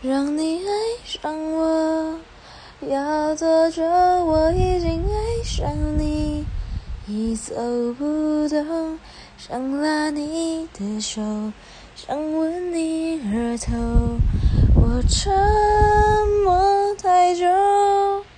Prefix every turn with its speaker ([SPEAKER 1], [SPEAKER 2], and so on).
[SPEAKER 1] 让你爱上我要多久我已经爱上你已走不动想拉你的手想吻你额头我沉